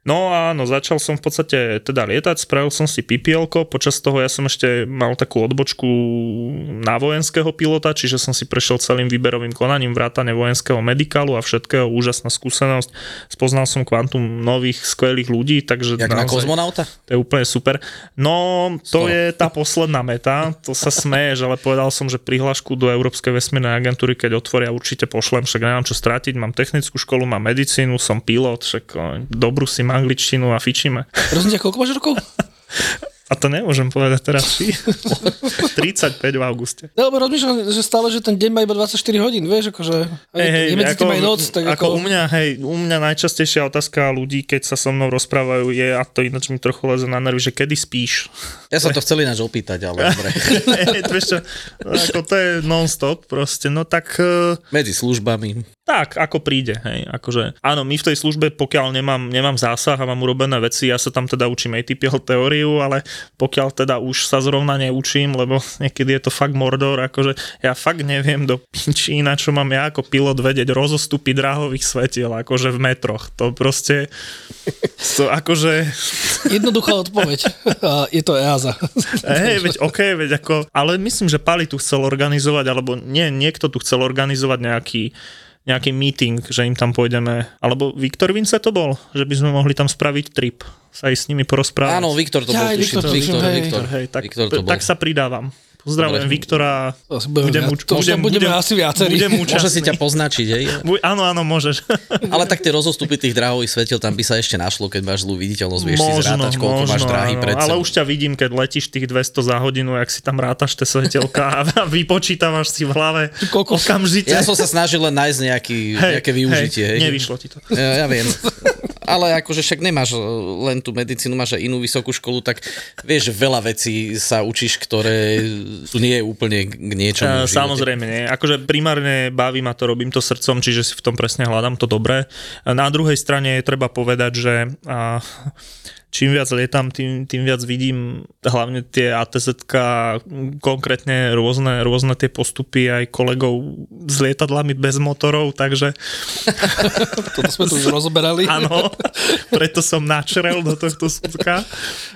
No a no, začal som v podstate teda lietať, spravil som si PPL, počas toho ja som ešte mal takú odbočku na vojenského pilota, čiže som si prešiel celým výberovým konaním vrátane vojenského medikálu a všetkého, úžasná skúsenosť. Spoznal som kvantum nových, skvelých ľudí, takže Jak na naozaj- kozmonauta? to je úplne super. No, to Skoro. je tá posledná meta, to sa smeješ, ale povedal som, že prihlášku do Európskej vesmírnej agentúry, keď otvoria, určite pošlem, však nemám čo stratiť, mám technickú školu, mám medicínu, som pilot, však dobrú si angličtinu a fičíme. Prosím ťa, koľko máš rokov? A to nemôžem povedať teraz, či 35 v auguste. Ja, lebo rozmýšľam, že stále, že ten deň má iba 24 hodín, vieš, akože Hej, hej, je medzi tým aj noc, tak ako, ako, u mňa, hej, u mňa najčastejšia otázka ľudí, keď sa so mnou rozprávajú, je, a to ináč mi trochu leze na nervy, že kedy spíš? Ja sa to chcel ináč opýtať, ale dobre. Hej, to, vieš čo, ako to je non-stop proste, no tak... eh, Medzi službami. Tak, ako príde, hej, akože, áno, my v tej službe, pokiaľ nemám, nemám zásah a mám urobené veci, ja sa tam teda učím ATPL teóriu, ale pokiaľ teda už sa zrovna neučím, lebo niekedy je to fakt mordor, akože ja fakt neviem do pinčína, čo mám ja ako pilot vedieť rozostupy dráhových svetiel, akože v metroch, to proste, to akože, jednoduchá odpoveď. Je to EASA. hej, veď OK, veď ako, ale myslím, že Pali tu chcel organizovať, alebo nie, niekto tu chcel organizovať nejaký nejaký meeting, že im tam pôjdeme, alebo Viktor Vince to bol, že by sme mohli tam spraviť trip, sa aj s nimi porozprávať. Áno, Viktor to bol, Ja, aj tuším. Viktor, Viktor, hej, Viktor, hej, tak, Viktor to bol. tak sa pridávam. Pozdravujem Dobre. Viktora. Budem, uč- to budem, budeme budem, asi viacerí. budem Môže si ťa poznačiť, hej? Bu- Áno, áno, môžeš. Ale tak tie rozostupy tých dráhových svetiel tam by sa ešte našlo, keď máš zlú viditeľnosť, vieš si zrátať, koľko máš dráhy áno, pred Ale už ťa vidím, keď letíš tých 200 za hodinu, jak si tam rátaš tie svetelka a vypočítavaš si v hlave koľko- okamžite. Ja som sa snažil len nájsť nejaký, nejaké využitie. Hej, Nevyšlo ti to. Ja, ja viem. Ale akože však nemáš e, len tú medicínu, máš aj inú vysokú školu, tak vieš, veľa vecí sa učíš, ktoré tu nie úplne k niečomu. živote. Samozrejme nie. Akože primárne baví ma to, robím to srdcom, čiže si v tom presne hľadám to dobré. Na druhej strane je treba povedať, že čím viac lietam, tým, tým viac vidím hlavne tie ATZ, konkrétne rôzne, rôzne tie postupy aj kolegov s lietadlami bez motorov, takže Toto sme tu už rozoberali. áno, preto som načrel do tohto súdka.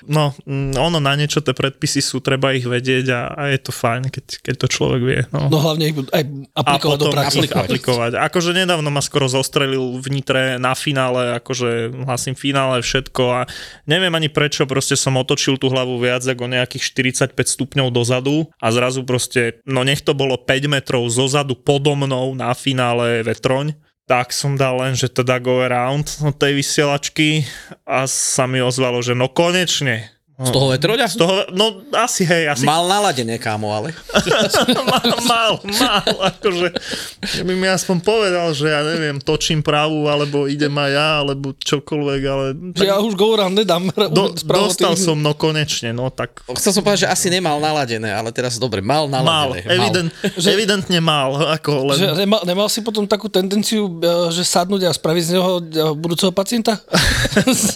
No, mm, ono na niečo tie predpisy sú, treba ich vedieť a, a je to fajn, keď, keď to človek vie. No. No hlavne ich aj a aplikovať do potom praxi. ich aplikovať. Akože nedávno ma skoro zostrelil v Nitre na finále, akože hlasím finále, všetko a neviem ani prečo, proste som otočil tú hlavu viac ako nejakých 45 stupňov dozadu a zrazu proste, no nech to bolo 5 metrov zozadu podo mnou na finále vetroň, tak som dal len, že teda go around od tej vysielačky a sa mi ozvalo, že no konečne. Z toho vetroľa? Z toho, no asi hej, asi Mal naladené, kámo, ale. mal, mal, mal, akože by mi aspoň povedal, že ja neviem, točím pravú, alebo idem aj ja, alebo čokoľvek, ale Že ja už go around nedám. do, dostal tým- som, no konečne, no tak Chcel som povedať, že asi nemal naladené, ale teraz dobre, mal mal, naladené. evident, evidentne mal, ako len... Že nemal, nemal si potom takú tendenciu, e, že sadnúť a spraviť z neho e, budúceho pacienta?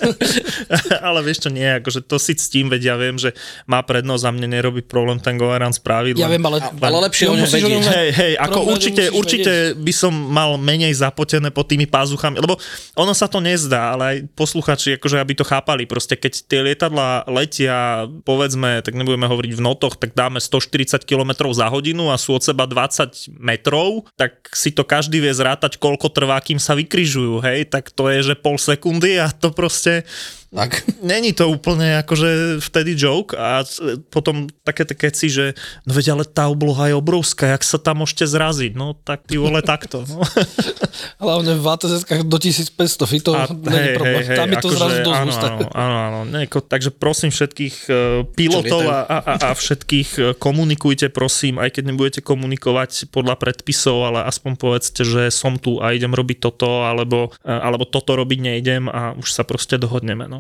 ale vieš čo, nie, akože to si ctím, veď ja viem, že má prednosť a mne nerobí problém ten go around spraviť. Ja len- viem, ale... Ale lepšie ty o ňom musíš vedieť. Hej, hej, ako určite, určite vedieť. by som mal menej zapotené pod tými pázuchami, lebo ono sa to nezdá, ale aj posluchači, akože aby to chápali, proste keď tie lietadla letia, povedzme, tak nebudeme hovoriť v notoch, tak dáme 140 km za hodinu a sú od seba 20 metrov, tak si to každý vie zrátať, koľko trvá, kým sa vykryžujú, hej, tak to je, že pol sekundy a to proste Tak. Není to úplne akože vtedy joke a potom také keci, že no veď ale tá obloha je obrovská, jak sa tam môžete zraziť, no tak ty vole takto. No. Hlavne v atz do 1500 fitov A, není problém. Tam je to akože zrazu dosť áno, áno, áno, áno. Nejako, takže prosím všetkých uh, pilotov a, a, a, a všetkých uh, komunikujte prosím, aj keď nebudete komunikovať podľa predpisov, ale aspoň povedzte, že som tu a idem robiť toto, alebo, uh, alebo toto robiť nejdem a už sa proste dohodneme. No.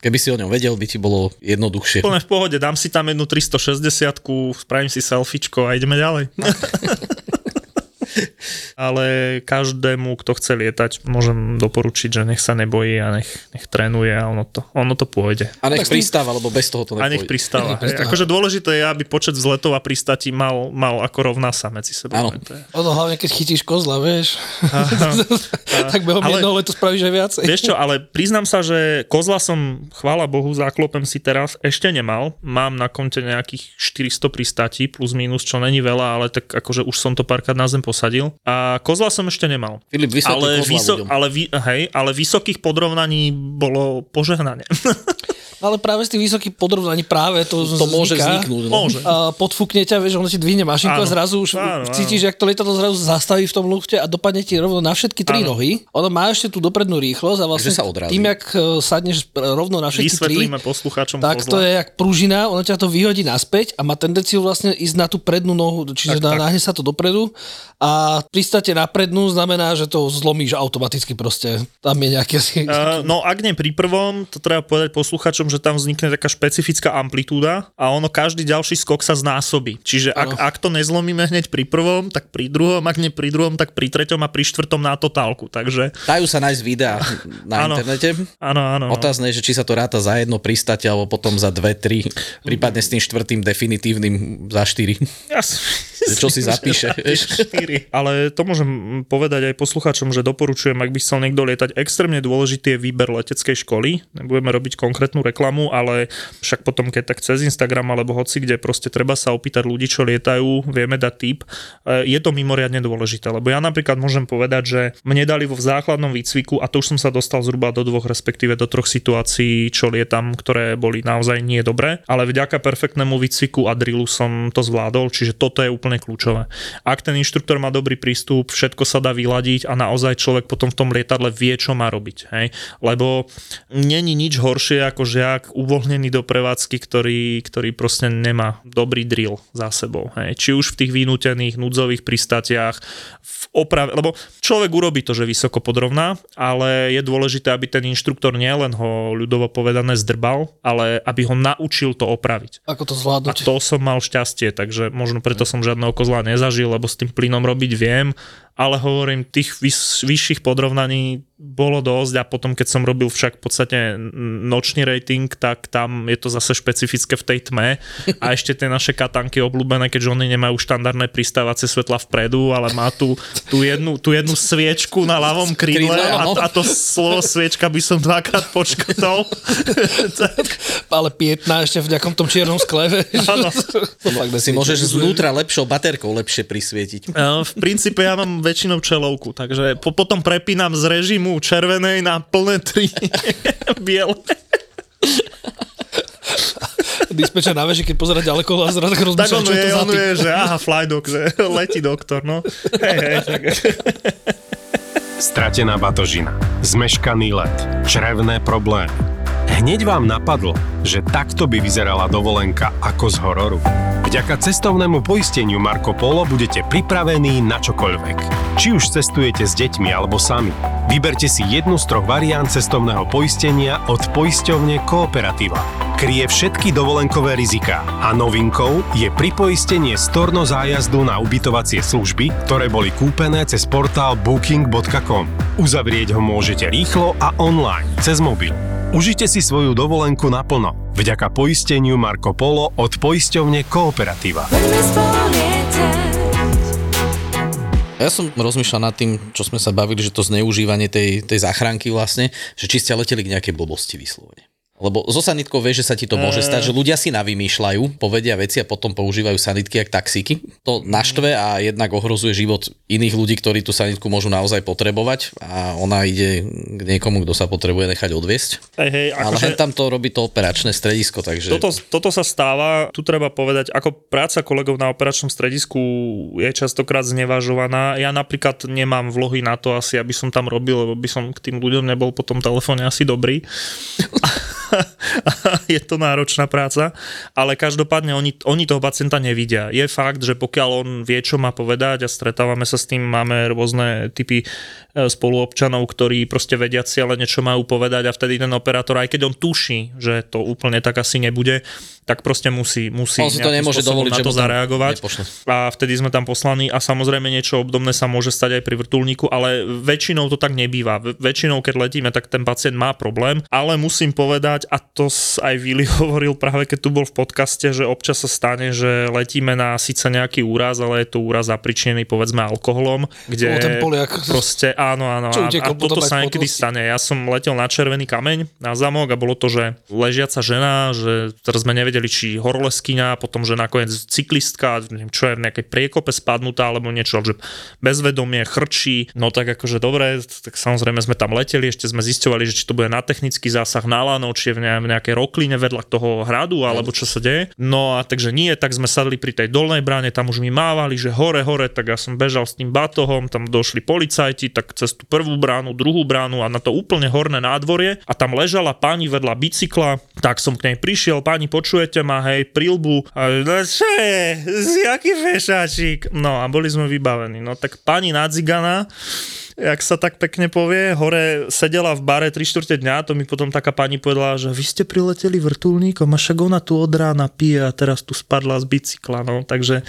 Keby si o ňom vedel, by ti bolo jednoduchšie. Úplne v pohode, dám si tam jednu 360 spravím si selfiečko a ideme ďalej. Ale každému, kto chce lietať, môžem doporučiť, že nech sa nebojí a nech, nech trénuje a ono to, ono to pôjde. A nech Tak pristáva, lebo bez toho to A nech nepôjde. pristáva. Nech pristáva. Akože dôležité je, aby počet vzletov a pristatí mal, mal ako rovná sa medzi sebou. Áno. Ono hlavne, keď chytíš kozla, vieš. tak behom Ale- jedného leto spravíš aj viacej. Vieš čo, ale priznám sa, že kozla som, chvála Bohu, záklopem si teraz, ešte nemal. Mám na konte nejakých 400 pristatí, plus minus, čo není veľa, ale tak akože už som to párkrát na zem posadil. A kozla som ešte nemal. Filip, Ale, vyso- ale, vy- hej, ale vysokých podrovnaní bolo požehnanie. Ale práve z tých vysokých podrovnaní práve to, To môže vzniká. vzniknúť. No. Môže. A podfúkne ťa, vieš, ono ti dvihne mašinku a Áno. zrazu už Áno, áno. cítiš, jak to lietadlo zrazu zastaví v tom luchte a dopadne ti rovno na všetky tri Áno. nohy. Ono má ešte tú doprednú rýchlosť a vlastne sa odrazí. tým, jak e, sadneš rovno na všetky tri, Vysvetlíme poslucháčom tak kozla. to je jak pružina, ono ťa to vyhodí naspäť a má tendenciu vlastne ísť na tú prednú nohu, čiže Tak, náhne sa to dopredu a pristáte na prednú znamená, že to zlomíš automaticky proste. Tam je nejaký asi... Uh, no ak nie pri prvom, to treba povedať posluchačom, že tam vznikne taká špecifická amplitúda a ono každý ďalší skok sa znásobí. Čiže ak, ak to nezlomíme hneď pri prvom, tak pri druhom, ak nie pri druhom, tak pri treťom a pri štvrtom na totálku. Takže Dajú sa nájsť videá na Áno. internete. áno, áno. no. Otázne je, že či sa to ráta za jedno pristate, alebo potom za dve, tri, prípadne s tým štvrtým definitívnym za štyri. Ja si čo si zapíše. Ale to môžem povedať aj poslucháčom, že doporučujem, ak by chcel niekto lietať, extrémne dôležitý je výber leteckej školy. Nebudeme robiť konkrétnu reklamu, ale však potom, keď tak cez Instagram alebo hoci kde proste treba sa opýtať ľudí, čo lietajú, vieme dať tip. E, Je to mimoriadne dôležité, lebo ja napríklad môžem povedať, že mne dali vo základnom výcviku, a to už som sa dostal zhruba do dvoch, respektíve do troch situácií, čo lietam, ktoré boli naozaj nie dobré, ale vďaka perfektnému výcviku a drillu som to zvládol, čiže toto je úplne kľúčové. Ak ten inštruktor má dobrý prístup, všetko sa dá vyladiť a naozaj človek potom v tom lietadle vie, čo má robiť. Hej? Lebo není nič horšie ako žiak uvoľnený do prevádzky, ktorý, ktorý proste nemá dobrý drill za sebou. Hej? Či už v tých vynútených núdzových pristatiach, v oprave, lebo človek urobí to, že vysoko podrovná, ale je dôležité, aby ten inštruktor nielen ho ľudovo povedané zdrbal, ale aby ho naučil to opraviť. Ako to A zvládnuť? to som mal šťastie, takže možno preto som žiadneho kozla nezažil, lebo s tým plynom robiť viem ale hovorím, tých vys- vyšších podrovnaní bolo dosť a potom, keď som robil však v podstate nočný rating, tak tam je to zase špecifické v tej tme a ešte tie naše katanky obľúbené, keďže oni nemajú štandardné pristávacie svetla vpredu, ale má tu, tú, jednu, tú jednu sviečku na ľavom krídle a, a to slovo sviečka by som dvakrát počkotol. Ale pietná ešte v nejakom tom čiernom skle, vieš. Áno. Fakt Si môžeš zvnútra lepšou baterkou lepšie prisvietiť. No, v princípe ja mám väčšinou čelovku, takže po, potom prepínam z režimu červenej na plné tri biele. Dispečer na veži, keď pozera ďaleko a zrazu Tak rozmýšľa, on čo je to za on že aha, flydok, že letí doktor, no. Hej, hej, tak. Stratená batožina, zmeškaný let, črevné problémy. Hneď vám napadlo, že takto by vyzerala dovolenka ako z hororu. Vďaka cestovnému poisteniu Marco Polo budete pripravení na čokoľvek. Či už cestujete s deťmi alebo sami. Vyberte si jednu z troch variant cestovného poistenia od poisťovne Kooperativa. Kryje všetky dovolenkové riziká a novinkou je pripoistenie storno zájazdu na ubytovacie služby, ktoré boli kúpené cez portál booking.com. Uzavrieť ho môžete rýchlo a online, cez mobil. Užite si svoju dovolenku naplno. Vďaka poisteniu Marco Polo od poisťovne Kooperativa. Ja som rozmýšľal nad tým, čo sme sa bavili, že to zneužívanie tej, tej záchranky vlastne, že či ste leteli k nejakej blbosti vyslovene. Lebo zo sanitkou vieš, že sa ti to môže stať, že ľudia si navymýšľajú, povedia veci a potom používajú sanitky jak taxíky. To naštve a jednak ohrozuje život iných ľudí, ktorí tú sanitku môžu naozaj potrebovať a ona ide k niekomu, kto sa potrebuje nechať odviesť. Hej, hej, Ale akože- hen tam to robí to operačné stredisko, takže... Toto, toto sa stáva, tu treba povedať, ako práca kolegov na operačnom stredisku je častokrát znevažovaná. Ja napríklad nemám vlohy na to asi, aby som tam robil, lebo by som k tým ľuďom nebol po tom telefóne asi dobrý. je to náročná práca, ale každopádne oni, oni toho pacienta nevidia. Je fakt, že pokiaľ on vie, čo má povedať a stretávame sa s tým, máme rôzne typy e, spoluobčanov, ktorí proste vedia si, ale niečo majú povedať a vtedy ten operátor, aj keď on tuší, že to úplne tak asi nebude, tak proste musí, musí On si to nemôže dovoliť, na to zareagovať. nepošle. A vtedy sme tam poslaní a samozrejme niečo obdobné sa môže stať aj pri vrtulníku, ale väčšinou to tak nebýva. Väčšinou, keď letíme, tak ten pacient má problém, ale musím povedať, a to s- aj Vili hovoril práve, keď tu bol v podcaste, že občas sa stane, že letíme na síce nejaký úraz, ale je to úraz zapričnený povedzme alkoholom, kde O, ten Poliak. proste áno, áno. Čo a, a toto sa niekedy stane. Ja som letel na červený kameň na zamok a bolo to, že ležiaca žena, že teraz sme nevedeli, či horoleskyňa, potom, že nakoniec cyklistka, neviem, čo je v nejakej priekope spadnutá alebo niečo, že bezvedomie, chrčí. No tak akože dobre, tak samozrejme sme tam leteli, ešte sme zisťovali, že či to bude na technický zásah na lano, či je v ne- v nejakej rokline vedľa toho hradu, alebo čo sa deje. No a takže nie, tak sme sadli pri tej dolnej bráne, tam už mi mávali, že hore, hore, tak ja som bežal s tým batohom, tam došli policajti, tak cez tú prvú bránu, druhú bránu a na to úplne horné nádvorie a tam ležala pani vedľa bicykla, tak som k nej prišiel, pani počujete ma, hej, prilbu, a no čo je, jaký fešáčik? No a boli sme vybavení, no tak pani nadzigana, jak sa tak pekne povie, hore sedela v bare 3 čtvrte dňa, to mi potom taká pani povedala, že vy ste prileteli vrtulníkom a však ona tu od rána pije a teraz tu spadla z bicykla, no, takže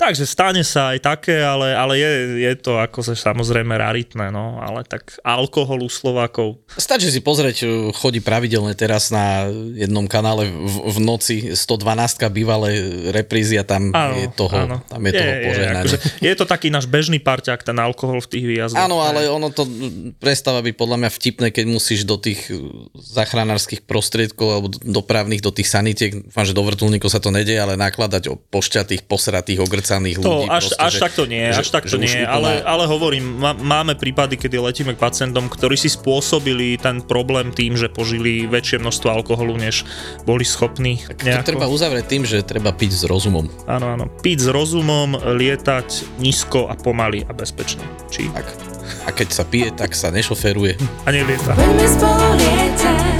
Takže stane sa aj také, ale, ale je, je to ako sa samozrejme raritné, no, ale tak alkoholu Slovákov. Stačí si pozrieť, uh, chodí pravidelne teraz na jednom kanále v, v noci 112 bývalé reprízy a tam je toho, tam je, toho požehnanie. akože, je to taký náš bežný parťák, ten alkohol v tých výjazdoch. Áno, ale ono to prestáva byť podľa mňa vtipné, keď musíš do tých záchranárskych prostriedkov alebo do- dopravných, do tých sanitiek, dúfam, že do vrtulníkov sa to nedie, ale nakladať o pošťatých, posratých, ogrcaných To ľudí. až, proste, až že- takto nie, že- až takto že už nie, ale, ale hovorím, má, máme prípady, kedy letíme k pacientom, ktorí si spôsobili ten problém tým, že požili väčšie množstvo alkoholu, než boli schopní To treba uzavrieť tým, že treba piť s rozumom. Áno, áno. Piť s rozumom, lietať nízko a pomaly a bezpečne. Či? Tak. A keď sa pije, tak sa nešoferuje. A nelieta. Veľmi spolu lietať.